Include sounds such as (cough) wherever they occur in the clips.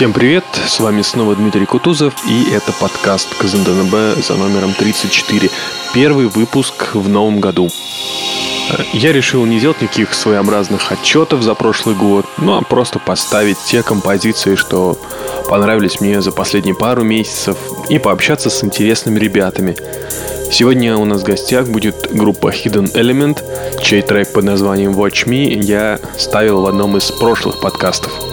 Всем привет, с вами снова Дмитрий Кутузов и это подкаст КЗНДНБ за номером 34. Первый выпуск в новом году. Я решил не делать никаких своеобразных отчетов за прошлый год, ну а просто поставить те композиции, что понравились мне за последние пару месяцев и пообщаться с интересными ребятами. Сегодня у нас в гостях будет группа Hidden Element, чей трек под названием Watch Me я ставил в одном из прошлых подкастов.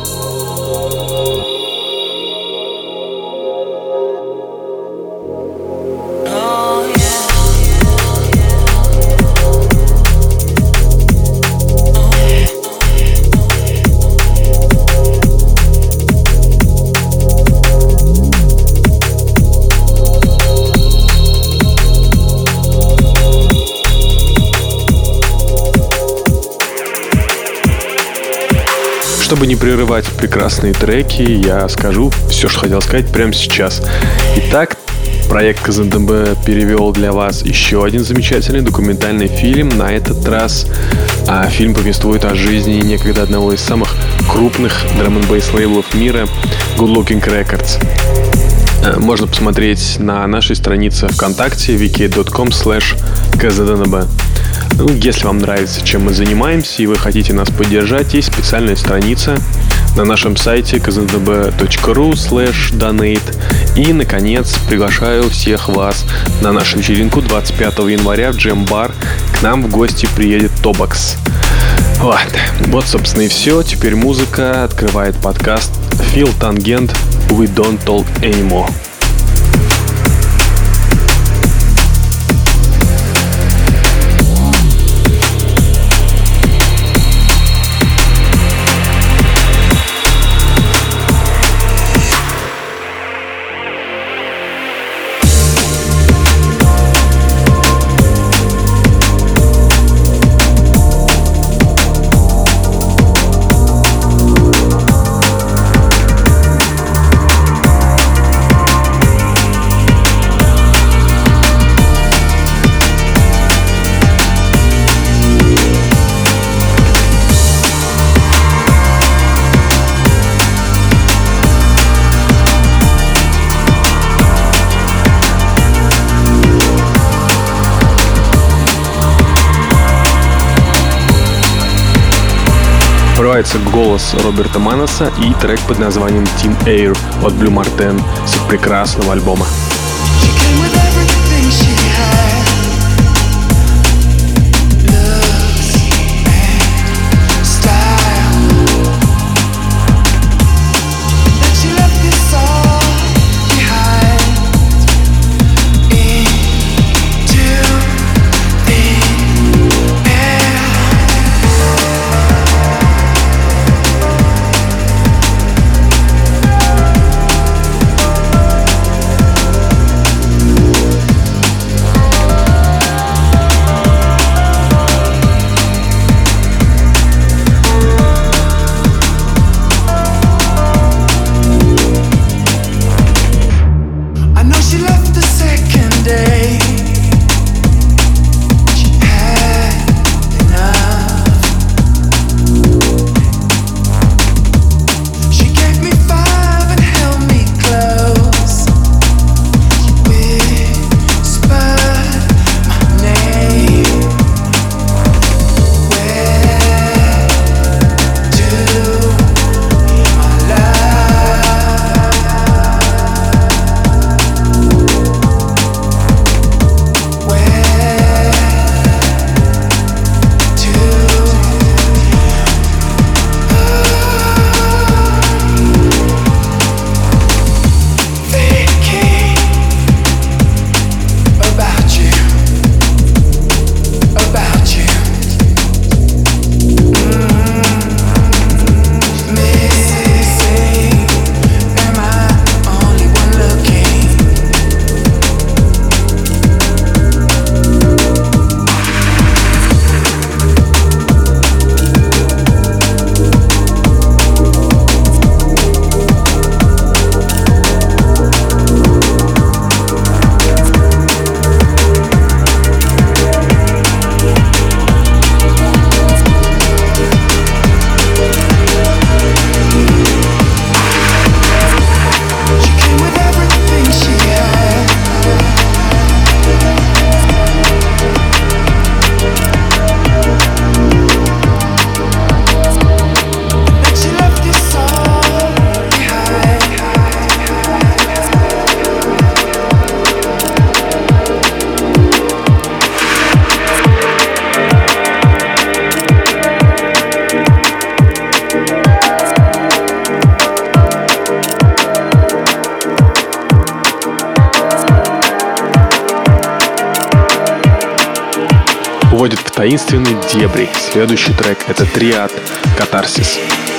Прерывать прекрасные треки, я скажу все, что хотел сказать прямо сейчас. Итак, проект КЗНДБ перевел для вас еще один замечательный документальный фильм. На этот раз а, фильм повествует о жизни некогда одного из самых крупных драм н лейблов мира Good Looking Records. Э, можно посмотреть на нашей странице ВКонтакте wiki.com slash kzdnb. Ну, если вам нравится, чем мы занимаемся, и вы хотите нас поддержать, есть специальная страница на нашем сайте kzndb.ru slash donate. И, наконец, приглашаю всех вас на нашу вечеринку 25 января в Джем Бар. К нам в гости приедет Тобакс. Ладно, вот, собственно, и все. Теперь музыка открывает подкаст Фил Тангент We Don't Talk Anymore. Прорывается голос Роберта Маноса и трек под названием Team Air от Blue Martin с прекрасного альбома. уходит в таинственные дебри. Следующий трек — это «Триад Катарсис». Penny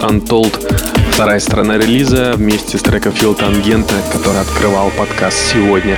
Untold. Вторая сторона релиза вместе с треком Фил Тангента, который открывал подкаст сегодня.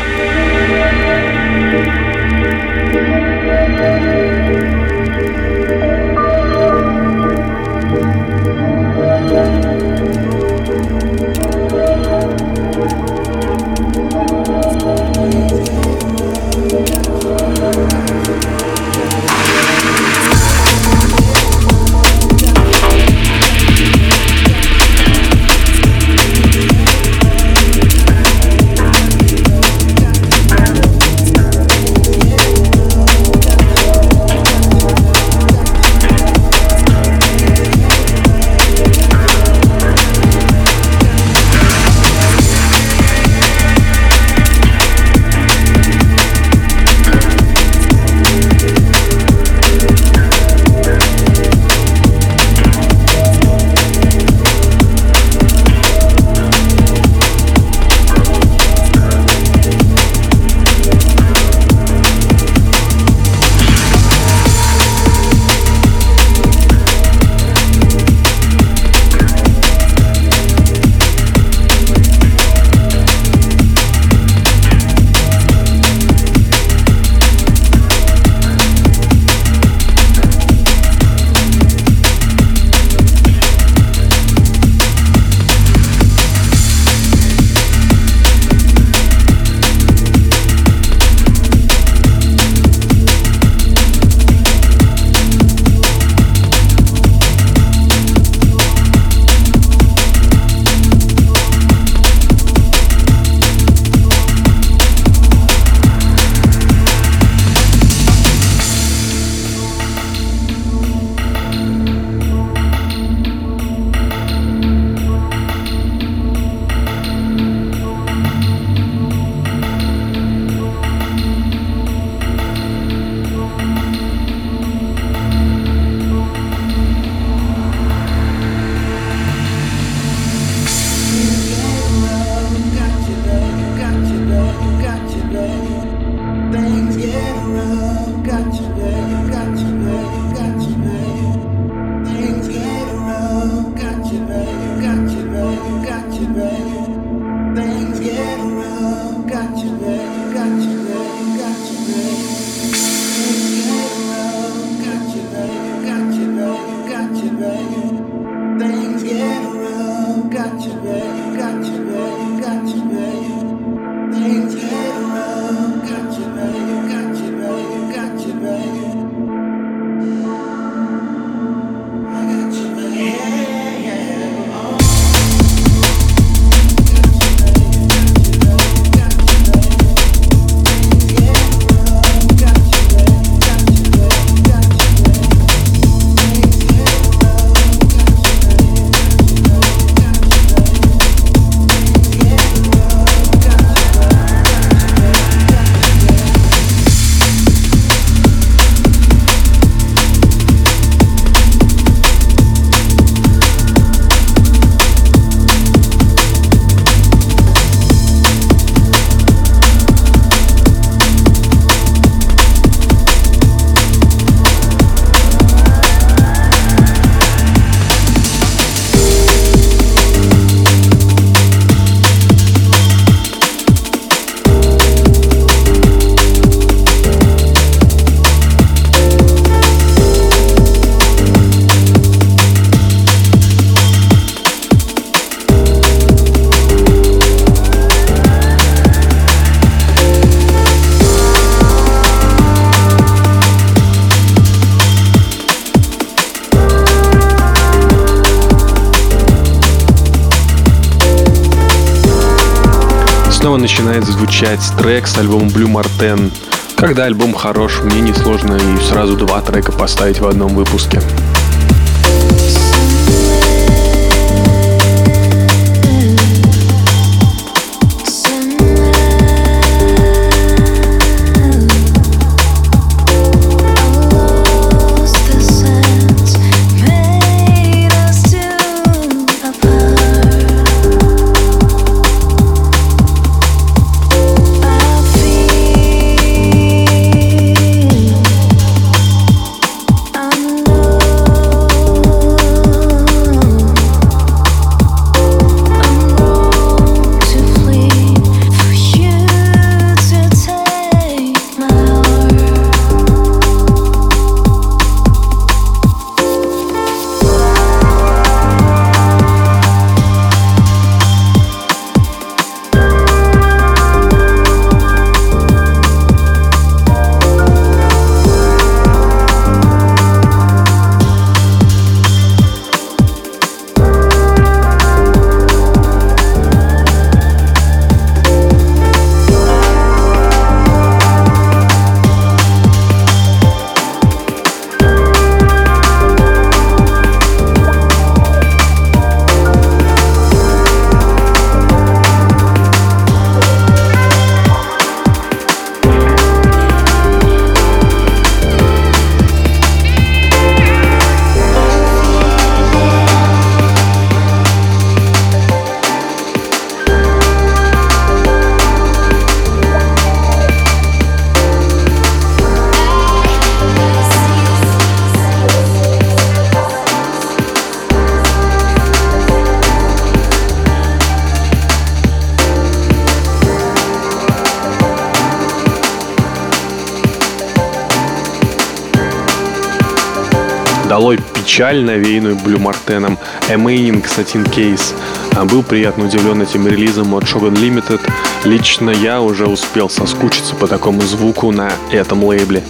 感情缘感情缘感情。缘 звучать трек с альбома Blue Marten. Когда альбом хорош, мне несложно и сразу два трека поставить в одном выпуске. Печаль, навеянную Блю Мартеном. Amazing Satin Case. Был приятно удивлен этим релизом от Shogun Limited. Лично я уже успел соскучиться по такому звуку на этом лейбле.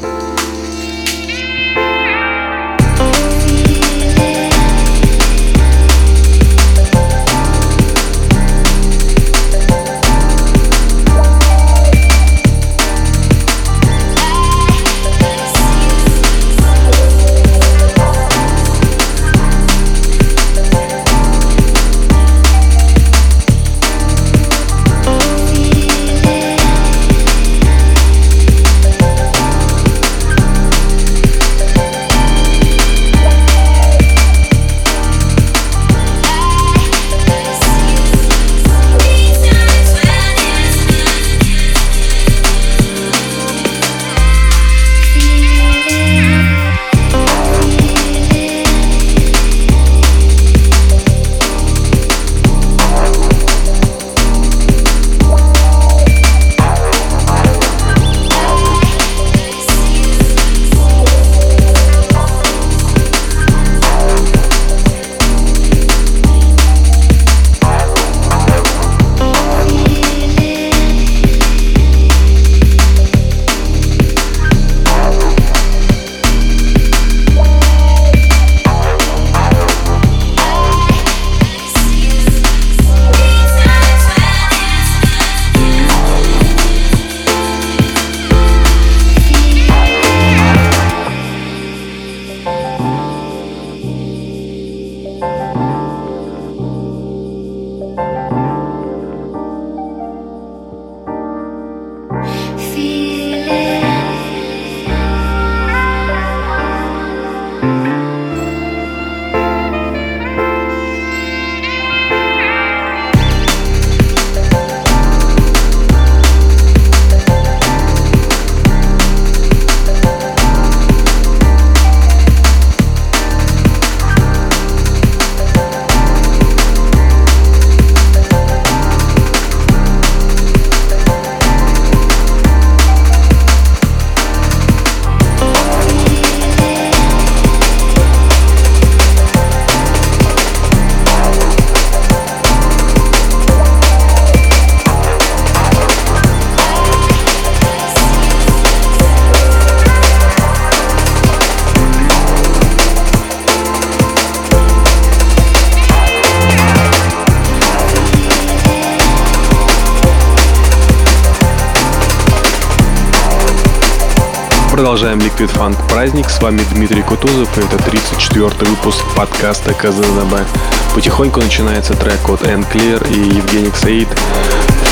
Продолжаем Liquid Funk праздник. С вами Дмитрий Кутузов, и это 34-й выпуск подкаста КЗНБ. Потихоньку начинается трек от Энн Клер и Евгений Саид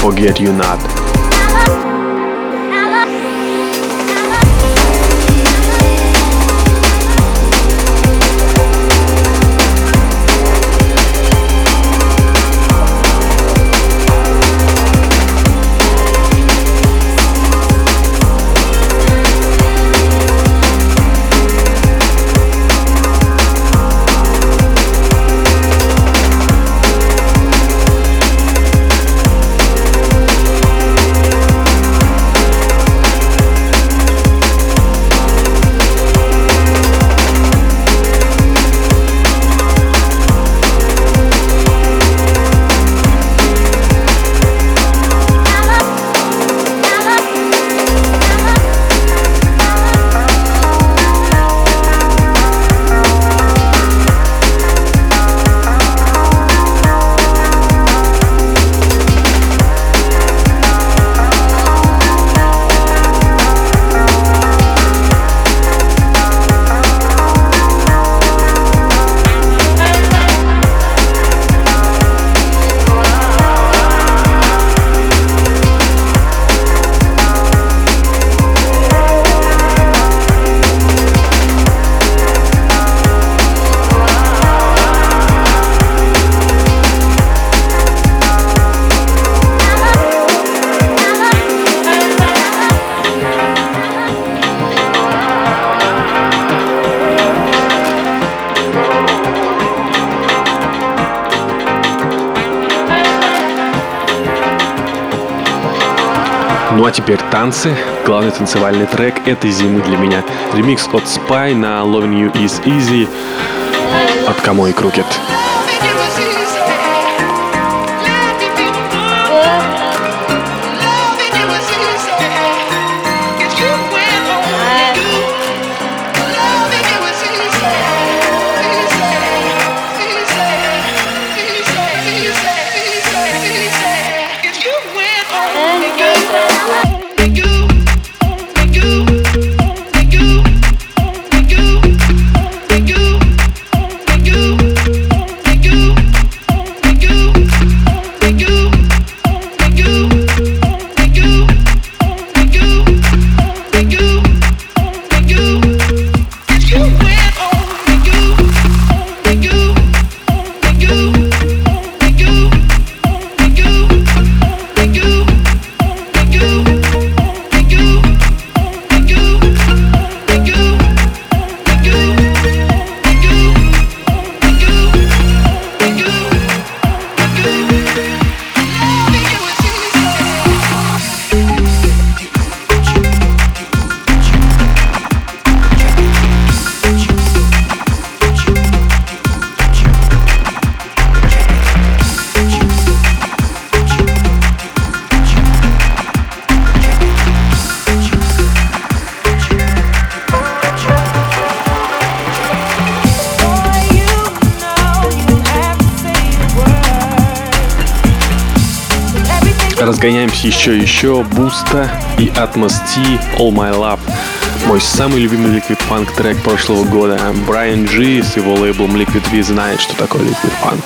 «Forget You Not». Теперь танцы. Главный танцевальный трек этой зимы для меня. Ремикс от Spy на Loving You Is Easy от Камо и Крукет. Еще. Буста и Atmos T All My Love. Мой самый любимый Liquid Funk трек прошлого года. Брайан Джи с его лейблом Liquid V знает, что такое Liquid Funk.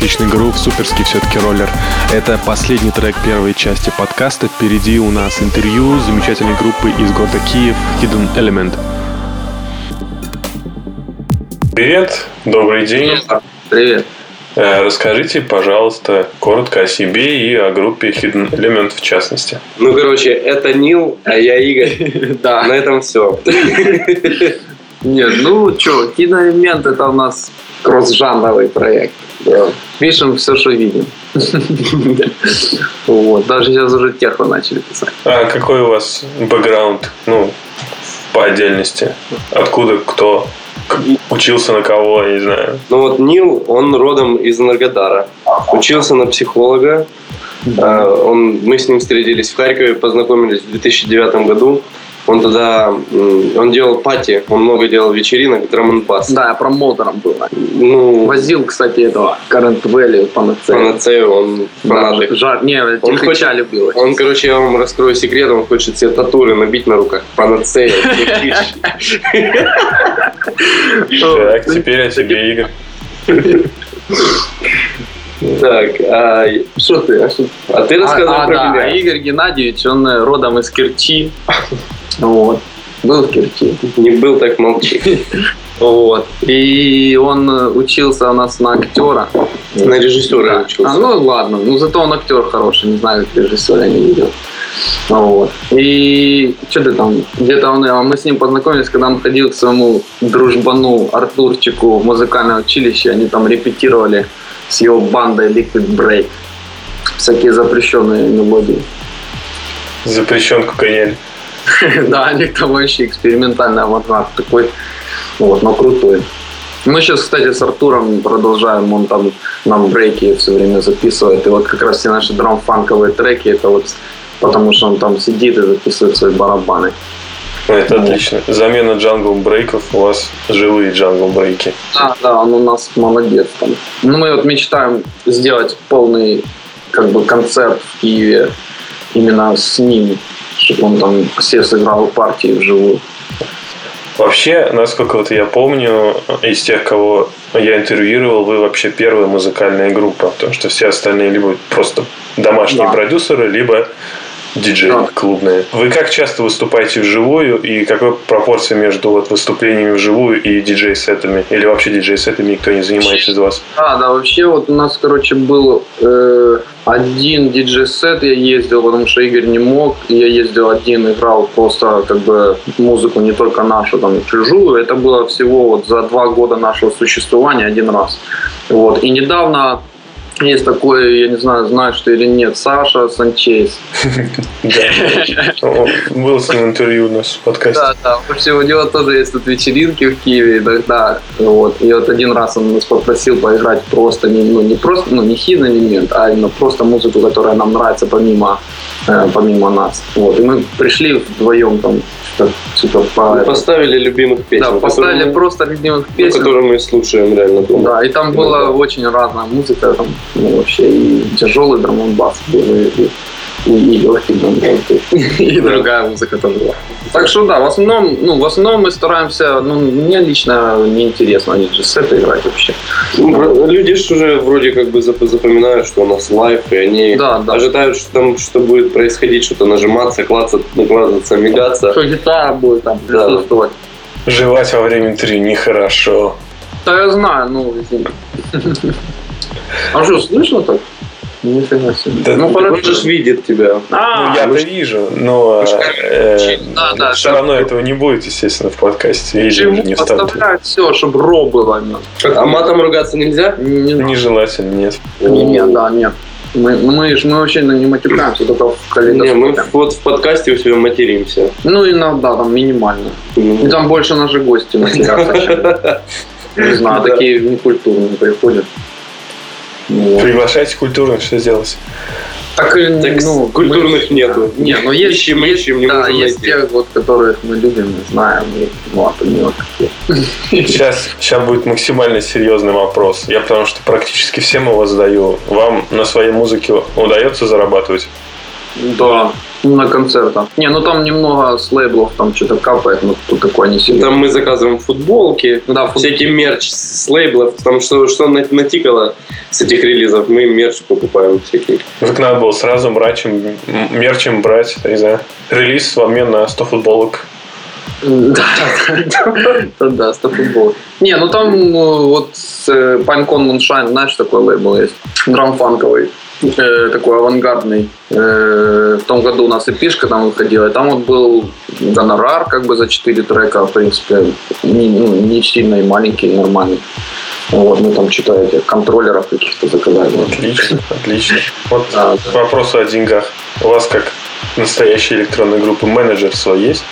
Отличный грув, суперский все-таки роллер. Это последний трек первой части подкаста. Впереди у нас интервью с замечательной группой из города Киев Hidden Element. Привет, добрый день. Привет. Э, расскажите, пожалуйста, коротко о себе и о группе Hidden Element в частности. Ну, короче, это Нил, а я Игорь. (laughs) Да. На этом все. (laughs) Нет, ну что, Hidden Element это у нас кросс-жанровый проект. Да. Пишем все, что видим. (laughs) Вот. Даже сейчас уже техно начали писать. А какой у вас бэкграунд? Ну, по отдельности. Откуда кто учился на кого, я не знаю. Ну вот Нил, он родом из Энергодара. Учился на психолога. Да. Он, мы с ним встретились в Харькове, познакомились в 2009 году. Он тогда, он делал пати, он много делал вечеринок, драм бас. Да, промоутером был. Ну, Возил, кстати, этого Current Valley, Панацею. Панацею, он фанат да, жар, не, он хочет, любил. Он, короче, я вам раскрою секрет, он хочет себе татуры набить на руках. Панацею. (laughs) Так, теперь о тебе, Игорь. Так, а что ты? А ты рассказывай а, про а, меня. Игорь Геннадьевич, он э, родом из Керчи. Вот. Был в Керчи. Не был, так молчи. (laughs) Вот. И он э, учился у нас на актера. На режиссера да. учился. А, ну ладно, ну зато он актер хороший, не знаю, как режиссер я не видел. Вот. И что ты там, где-то он, а мы с ним познакомились, когда он ходил к своему дружбану Артурчику в музыкальное училище, они там репетировали с его бандой Liquid Break. Всякие запрещенные мелодии. Запрещен кокаин. (laughs) Да, вообще экспериментальный авангард такой. Вот, но крутой. Мы сейчас, кстати, с Артуром продолжаем, он там нам брейки все время записывает. И вот как раз все наши драм-фанковые треки, это вот потому что он там сидит и записывает свои барабаны. Это вот. отлично. Замена джангл брейков у вас живые джангл брейки. Да, да, он у нас молодец там. Ну, мы вот мечтаем сделать полный как бы концерт в Киеве именно с ним, чтобы он там все сыграл партии вживую. Вообще, насколько вот я помню, из тех, кого я интервьюировал, вы вообще первая музыкальная группа, потому что все остальные либо просто домашние да. продюсеры, либо диджей да. клубные. Вы как часто выступаете вживую и какая пропорция между вот выступлениями вживую и диджей-сетами? Или вообще диджей-сетами никто не занимается из вас? А, да, вообще вот у нас, короче, был э, один диджей-сет, я ездил, потому что Игорь не мог, я ездил один, играл просто как бы музыку не только нашу, там, чужую. Это было всего вот за два года нашего существования один раз. Вот. И недавно есть такой, я не знаю, знаешь ты или нет, Саша Санчейс. Был с ним интервью у нас в подкасте. Да, да. Вообще у него тоже есть тут вечеринки в Киеве иногда. Вот. И вот один раз он нас попросил поиграть просто, ну не просто, ну не хит элемент, а именно просто музыку, которая нам нравится помимо, э, помимо нас. Вот. И мы пришли вдвоем там типа по... Мы поставили любимых песен. Да, поставили мы, просто любимых ну, песен. которые мы слушаем реально дома. Да, и там была да. очень разная музыка, там ну, вообще и тяжелый драм бас был, и, и, и легкий драм и другая музыка тоже была. Так что да, в основном, ну, в основном мы стараемся, ну, мне лично неинтересно они же сеты играть вообще. Ну, люди же уже вроде как бы запоминают, что у нас лайф, и они да, да. ожидают, что там что будет происходить, что-то нажиматься, клацаться, клацаться, мигаться. Что гитара будет там присутствовать. Да. Жевать во время интервью нехорошо. Да я знаю, ну, извини. (laughs) А что, слышно так? Нифига себе. Да, ну, он же видит тебя. А, ну, я-то вижу, но э, да, да, все равно этого не будет, естественно, в подкасте. Почему не подставляют все, чтобы ро было. А матом ругаться нельзя? Нежелательно, нет. Нет, да, нет. Мы, мы, мы вообще не матюкаемся, только в калейдоскопе. Не, мы вот в подкасте у себя материмся. Ну, иногда там минимально. Mm-hmm. И там больше наши гости матерятся. (laughs) Не знаю, такие некультурные приходят. Вот. Приглашайте культурных, что сделать? Так, так ну, культурных мы, нету. Не, но есть, ищем, ищем, не да, есть найти. те, вот, которых мы любим, знаем, и вот они вот такие. Сейчас, сейчас будет максимально серьезный вопрос. Я потому что практически всем его задаю. Вам на своей музыке удается зарабатывать? Да. На концертах. Не, ну там немного с лейблов, там что-то капает, но тут такое не сильно. Там мы заказываем футболки, Да, фут- всякий мерч с лейблов, там что, что на- натикало с этих релизов, мы мерч покупаем всякий. Так надо было сразу мрачем, м- мерчем брать, не знаю, релиз в обмен на 100 футболок. (laughs) Да, да, да, футбол. Не, ну там ну, вот с э, Pinecone Moonshine, знаешь, такой лейбл есть, драмфанковый, э, такой авангардный. Э, В том году у нас эпишка там выходила, и там вот был гонорар как бы за 4 трека, в принципе, не, ну, не сильно и маленький, нормальный. Вот, мы там что-то этих контроллеров каких-то заказали. Отлично, отлично. Вот Да, к вопросу о деньгах. У вас как настоящей электронной группы менеджер свой есть?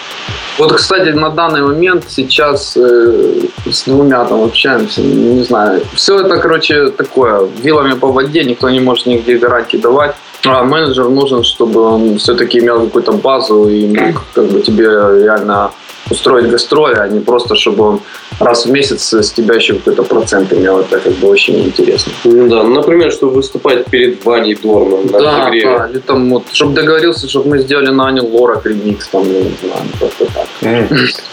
Вот, кстати, на данный момент сейчас э, с двумя там общаемся, не знаю. Все это, короче, такое, вилами по воде, никто не может нигде гарантии давать. А менеджер нужен, чтобы он все-таки имел какую-то базу и мог как бы тебе реально устроить гастроли, а не просто, чтобы он раз в месяц с тебя еще какой-то процент имел. Это как бы очень интересно. Ну да, ну, например, чтобы выступать перед Ваней Дорном на Да, разогреве. да, или там вот, чтобы договорился, чтобы мы сделали на Аню Лорак ремикс, там, я не знаю, просто так. М.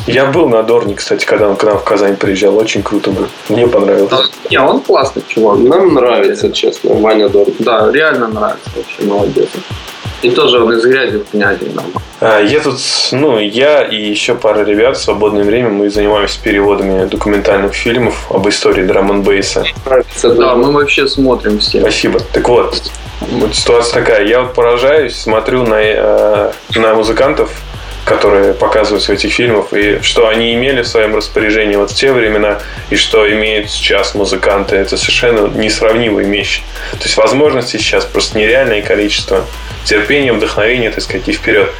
Я был на Дорне, кстати, когда он к нам в Казань приезжал. Очень круто был. Мне понравилось. Не, он классный чувак. Нам нравится, честно, Ваня Дорн. Да, реально нравится вообще, молодец. И тоже он из грязи в князе нам. А, Я тут, ну, я и еще пара ребят в свободное время мы занимаемся переводами документальных фильмов об истории драм н бейса Да, мы вообще смотрим все. Спасибо. Так вот, вот ситуация такая. Я вот поражаюсь, смотрю на, э, на музыкантов, которые показываются в этих фильмах, и что они имели в своем распоряжении вот в те времена, и что имеют сейчас музыканты. Это совершенно несравнимые вещи. То есть возможностей сейчас просто нереальное количество. Терпение, вдохновение, так сказать, и вперед.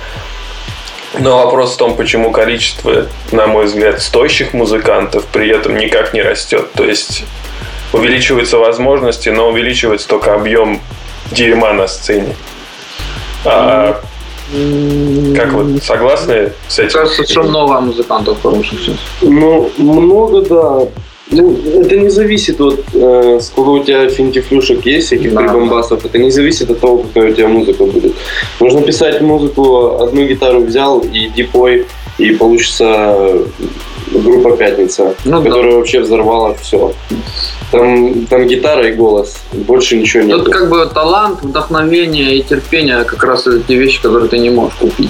Но вопрос в том, почему количество, на мой взгляд, стоящих музыкантов при этом никак не растет. То есть увеличиваются возможности, но увеличивается только объем дерьма на сцене. А, как вы согласны с этим? Кажется, что много музыкантов хороших сейчас. Ну, много, да. Ну, это не зависит от э, сколько у тебя финтифлюшек есть, всяких Да. прибамбасов. Это не зависит от того, какая у тебя музыка будет. Можно писать музыку, одну гитару взял и иди пой, и получится группа «Пятница», Ну да. которая вообще взорвала все. Там, там гитара и голос, больше ничего нет. Тут как бы талант, вдохновение и терпение как раз это те вещи, которые ты не можешь купить.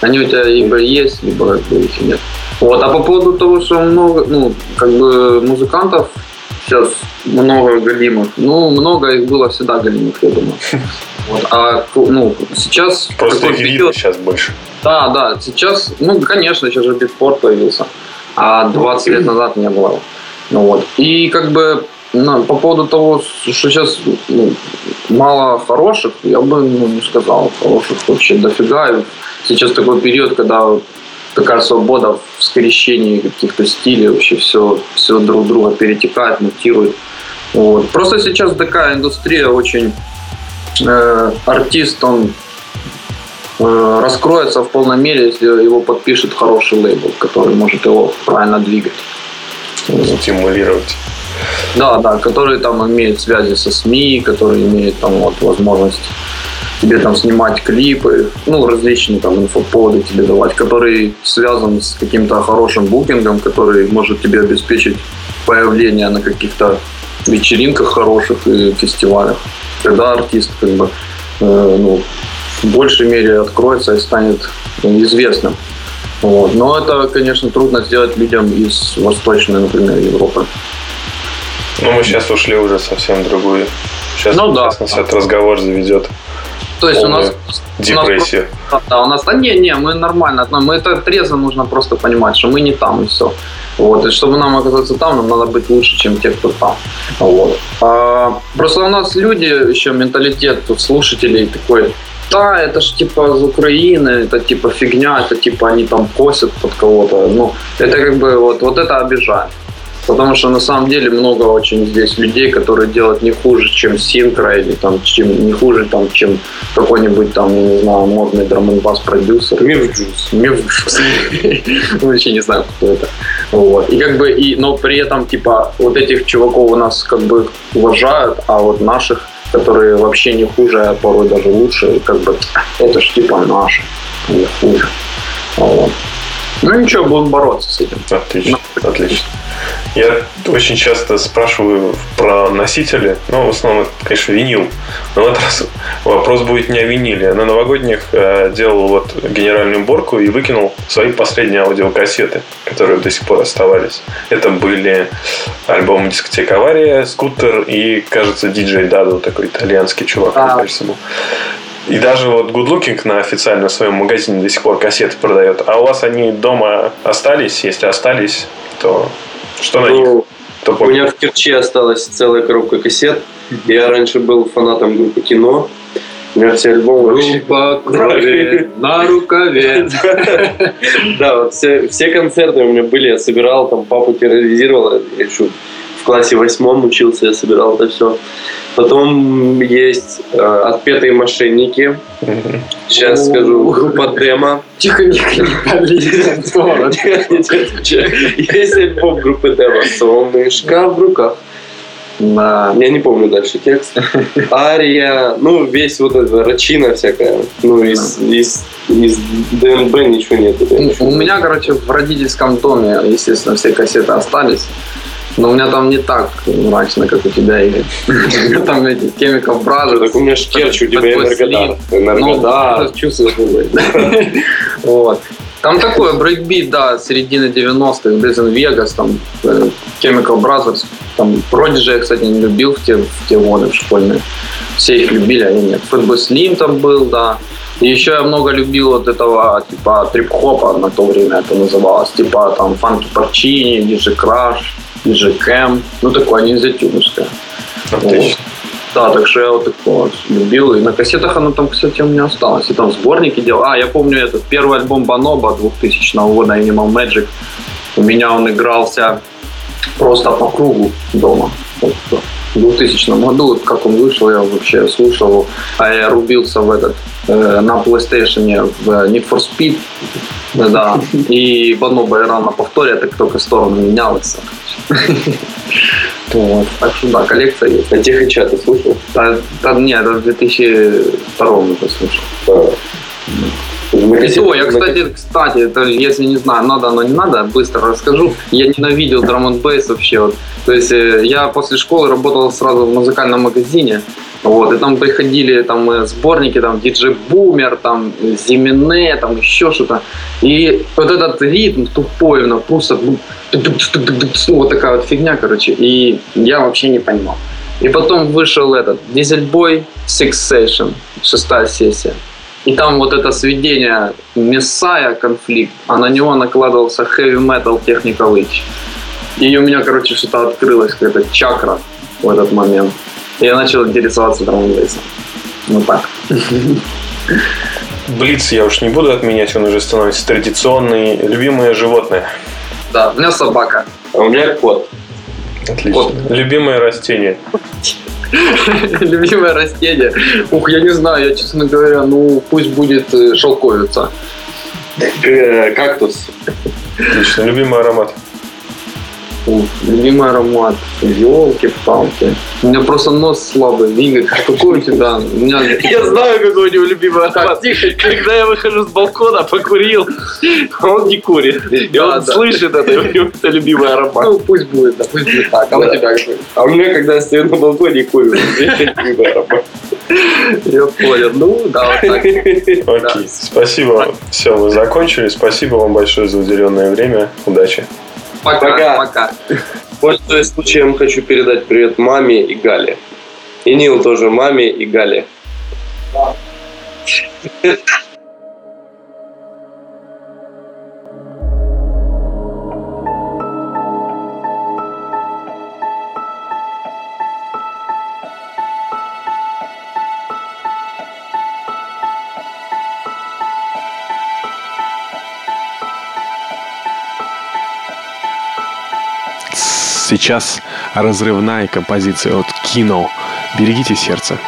Они у тебя либо есть, либо как бы их и нет. Вот. А по поводу того, что много, ну, как бы музыкантов сейчас много галимых. Ну, много их было всегда галимых, я думаю. Вот. А ну, сейчас Просто их видно сейчас больше. Да, да, сейчас, ну, конечно, сейчас же битпорт появился, а 20 лет назад не было. Ну вот. И как бы ну, по поводу того, что сейчас ну, мало хороших, я бы ну, не сказал. Хороших вообще дофига. Сейчас такой период, когда такая свобода в скрещении каких-то стилей, вообще все, все друг друга перетекает, мутирует. Вот. Просто сейчас такая индустрия очень э, артист, он раскроется в полной мере, если его подпишет хороший лейбл, который может его правильно двигать. Стимулировать. Да, да, который там имеет связи со СМИ, который имеет там вот возможность тебе там снимать клипы, ну, различные там инфоповоды тебе давать, который связан с каким-то хорошим букингом, который может тебе обеспечить появление на каких-то вечеринках хороших и фестивалях. Тогда артист как бы э, ну, в большей мере откроется и станет ну, известным. Вот. Но это, конечно, трудно сделать людям из Восточной, например, Европы. Но мы сейчас ушли уже совсем другую. Сейчас, Ну да. нас этот разговор заведет То есть у нас полную депрессию. Да, да, у нас, да не, не, мы нормально, мы это трезво нужно просто понимать, что мы не там и все. Вот, и чтобы нам оказаться там, нам надо быть лучше, чем те, кто там. Вот. А, просто у нас люди, еще менталитет у слушателей такой, да, это ж типа из Украины, это типа фигня, это типа они там косят под кого-то. Ну, это как бы вот, вот это обижает. Потому что на самом деле много очень здесь людей, которые делают не хуже, чем Синкра или там, чем, не хуже, там, чем какой-нибудь там, я не знаю, модный драм бас продюсер. Миф Джуз. Миф Вообще не знаю, кто это. Вот. И как бы, и, но при этом, типа, вот этих чуваков у нас как бы уважают, а вот наших которые вообще не хуже, а порой даже лучше. Как бы это ж типа наше, а не хуже. Вот. Ну ничего, будем бороться с этим. Отлично, отлично. Я очень часто спрашиваю про носители, ну, в основном, конечно, винил. Но в этот раз вопрос будет не о виниле. На новогодних э, делал вот генеральную уборку и выкинул свои последние аудиокассеты, которые до сих пор оставались. Это были альбомы «Дискотека Авария», «Скутер» и, кажется, «Диджей Даду», такой итальянский чувак, а. кажется, был. И даже вот Good Looking на официально своем магазине до сих пор кассеты продает. А у вас они дома остались? Если остались, то что на них? Ну, то у меня в Керчи осталась целая коробка кассет. Я раньше был фанатом группы кино. У меня все альбомы Группа крови (laughs) на рукаве. Да, (laughs) все, все концерты у меня были, я собирал, там папу терроризировал, я еще в классе восьмом учился, я собирал это все. Потом есть э, «Отпетые мошенники». Сейчас скажу. Группа «Демо». Тихо, не Есть альбом группы «Демо». «Солнышко в руках». Да. Я не помню дальше текст. Ария, ну, весь вот это, рачина всякая. Ну, из, из, из ДНБ ничего нет. У меня, короче, в родительском доме, естественно, все кассеты остались. Но у меня там не так мрачно, как у тебя, Игорь. (laughs) Там эти Chemical Brothers. Так у меня ж Керчь, у тебя Энергодар. Энергодар. Ну, чувствуешь, (laughs) Вот. Там такое брейкбит, да, середины 90-х, Death in Vegas, там э, Chemical Brothers, там Prodigy я, кстати, не любил в те, в те годы в школьные. Все их любили, а я нет. Fatboy Slim там был, да. И еще я много любил вот этого, типа, трип-хопа на то время это называлось. Типа, там, Фанки Парчини, DJ Crash, Cam. Ну, такое ниндзятюнское. Отлично. Вот. Да, так что я вот такого любил. И на кассетах оно там, кстати, у меня осталось. И там сборники делал. А, я помню этот первый альбом Баноба 2000 года Animal Magic. У меня он игрался просто по кругу дома. в 2000 году, как он вышел, я вообще слушал, а я рубился в этот э, на PlayStation в Need for Speed, да, и Баноба играл на повторе, так только сторону менялась. (laughs) Вот. Так что да, коллекция есть. А Тихо чаты слушал? Да, да, нет, это в 2002 уже слушал. Да. И то, я, кстати, кстати, это, если не знаю, надо оно не надо, быстро расскажу. Я ненавидел драм н вообще. Вот. То есть э, я после школы работал сразу в музыкальном магазине, вот, и там приходили там э, сборники, там, диджей Бумер, там, Зимине, там, еще что-то. И вот этот ритм тупой, ну, просто вот такая вот фигня, короче. И я вообще не понимал. И потом вышел этот Дизельбой Six Session, шестая сессия. И там вот это сведение Мессая конфликт, а на него накладывался heavy metal техника Witch. И у меня, короче, что-то открылось, какая-то чакра в этот момент. Я начал интересоваться драм Ну так. (laughs) Блиц я уж не буду отменять, он уже становится традиционный. Любимое животное? Да, у меня собака. А у меня кот. Отлично. Кот. Любимое растение? (laughs) Любимое растение? Ух, я не знаю, я, честно говоря, ну, пусть будет э, шелковица. Э, кактус. Отлично. Любимый аромат? Любимый аромат. Елки-палки. У меня просто нос слабый. Игорь, какой у тебя? У меня... Я знаю, какой у него любимый аромат. Тихо, когда я выхожу с балкона, покурил, он не курит. И он слышит это, у него это любимый аромат. Ну, пусть будет, да, пусть будет так. А у тебя какой? А у меня, когда я стою на балконе, курю. любимый аромат. Я понял. Ну, да, вот так. Окей, спасибо. Все, мы закончили. Спасибо вам большое за уделенное время. Удачи. Пока. Пока. Пока. Пользуясь случаем, хочу передать привет маме и Гале. И Нил тоже маме и Гале. Сейчас разрывная композиция от Кино. Берегите сердце.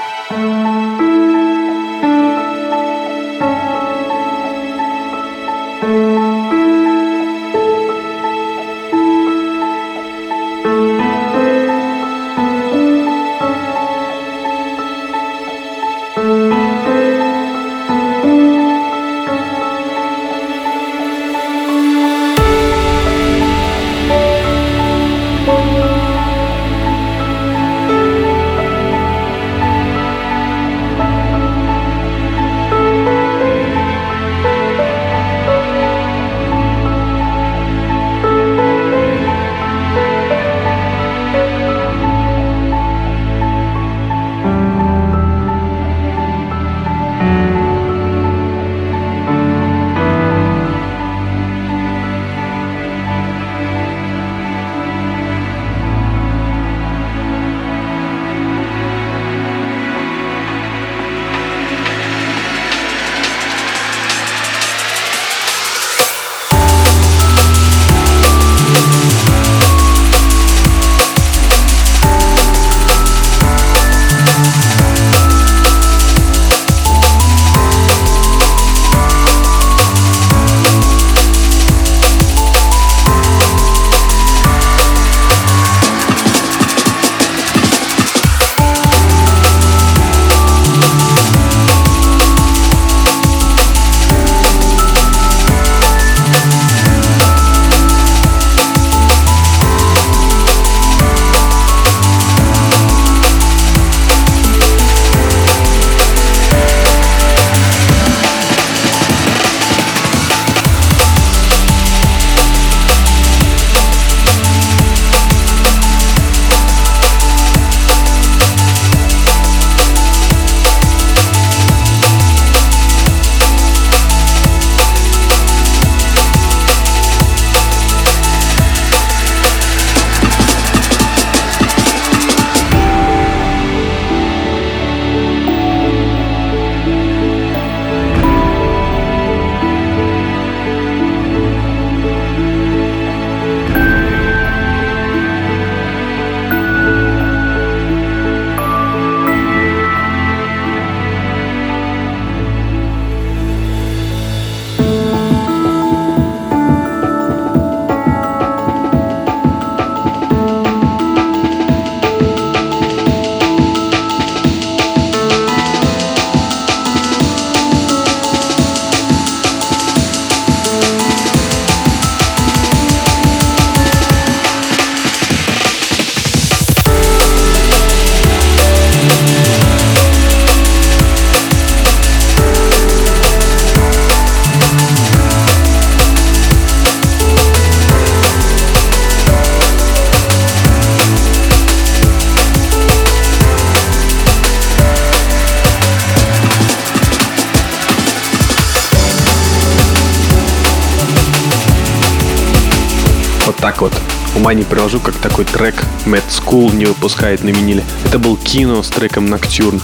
Так вот, ума не приложу, как такой трек Mad School не выпускает на виниле. Это был кино с треком Ноктюрн.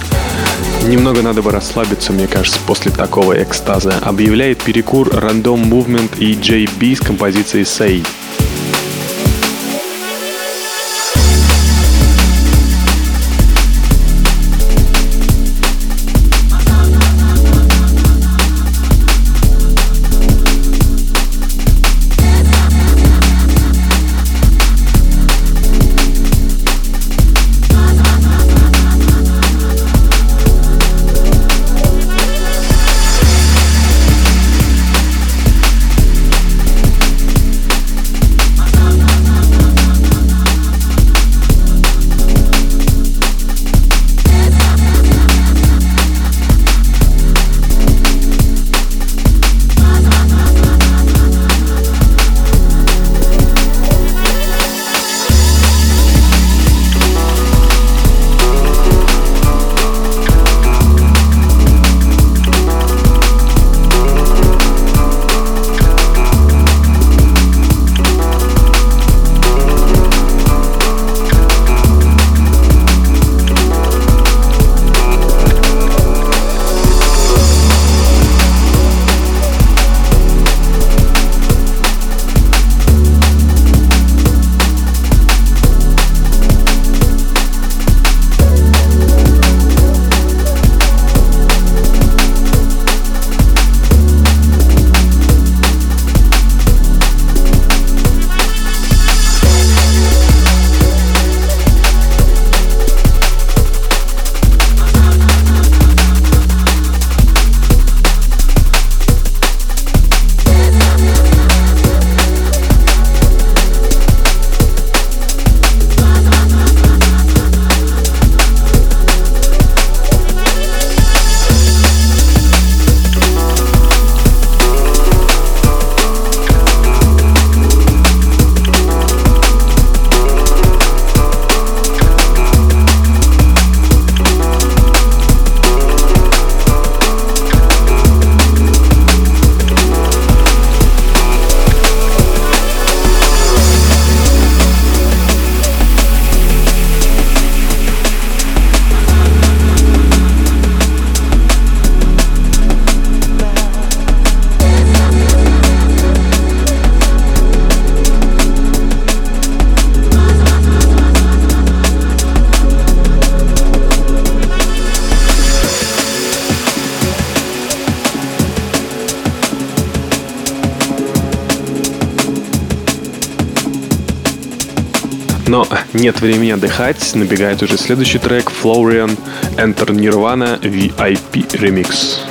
Немного надо бы расслабиться, мне кажется, после такого экстаза. Объявляет перекур Random Movement и JB с композицией Say. Нет времени отдыхать, набегает уже следующий трек Florian Enter Nirvana VIP Remix.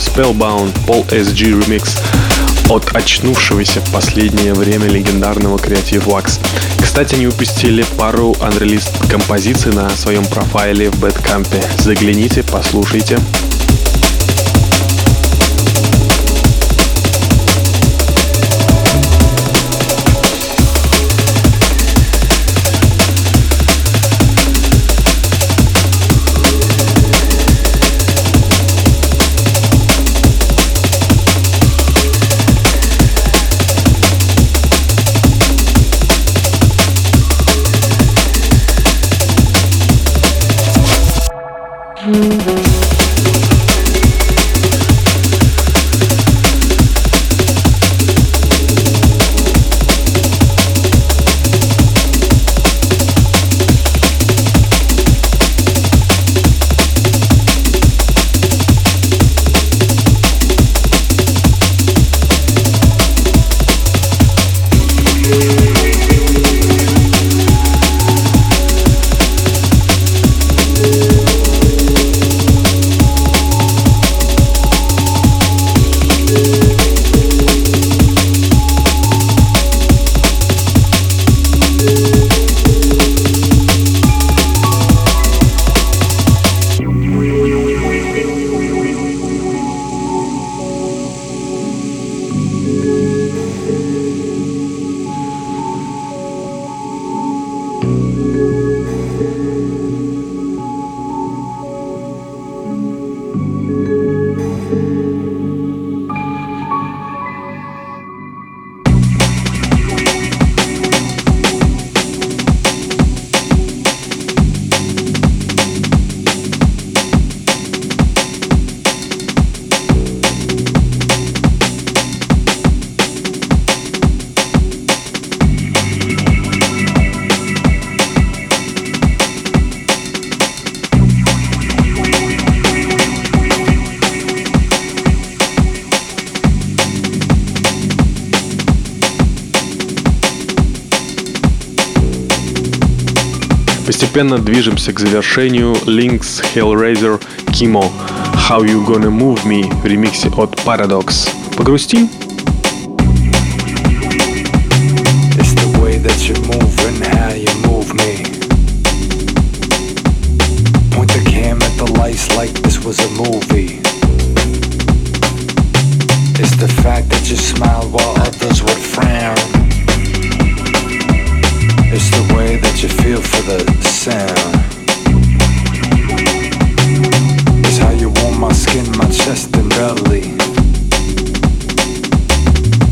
Spellbound Paul SG Remix от очнувшегося в последнее время легендарного Creative Wax. Кстати, они выпустили пару unreleased композиций на своем профайле в Bandcamp. Загляните, послушайте. Mm-hmm. постепенно движемся к завершению Link's Hellraiser Kimo How You Gonna Move Me в ремиксе от Paradox. Погрустим? It's the way that you move and how you move me Point the cam at the lights like this was a movie It's the fact that you smile while others would frown You feel for the sound. It's how you warm my skin, my chest and belly.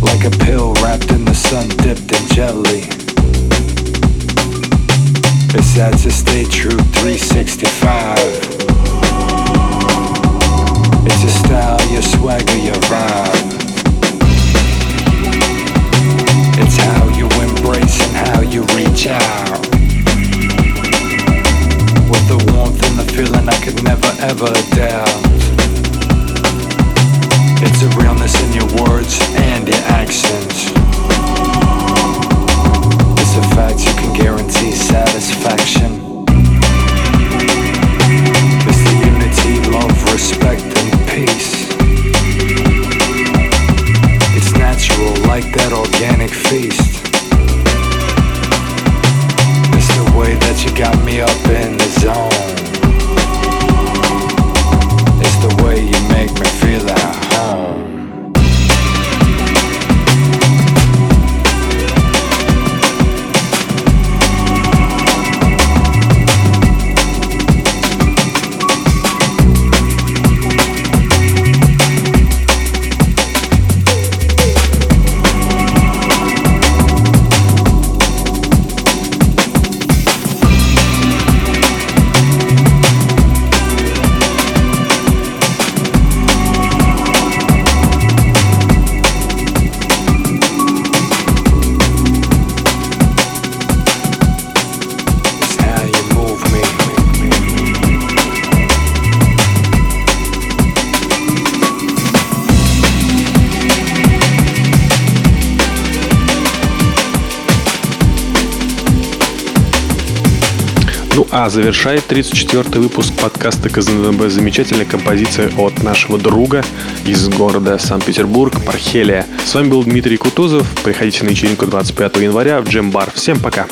Like a pill wrapped in the sun, dipped in jelly. It's stay true 365. It's your style, your swagger, your vibe. It's how you embrace and how you reach out. feeling I could never ever doubt. It's a realness in your words and your actions. It's a fact you can guarantee satisfaction. It's the unity, love, respect, and peace. It's natural, like that organic feast. It's the way that you got me up in the zone. Stay in а завершает 34-й выпуск подкаста КЗНБ замечательная композиция от нашего друга из города Санкт-Петербург, Пархелия. С вами был Дмитрий Кутузов. Приходите на вечеринку 25 января в Джем Бар. Всем пока!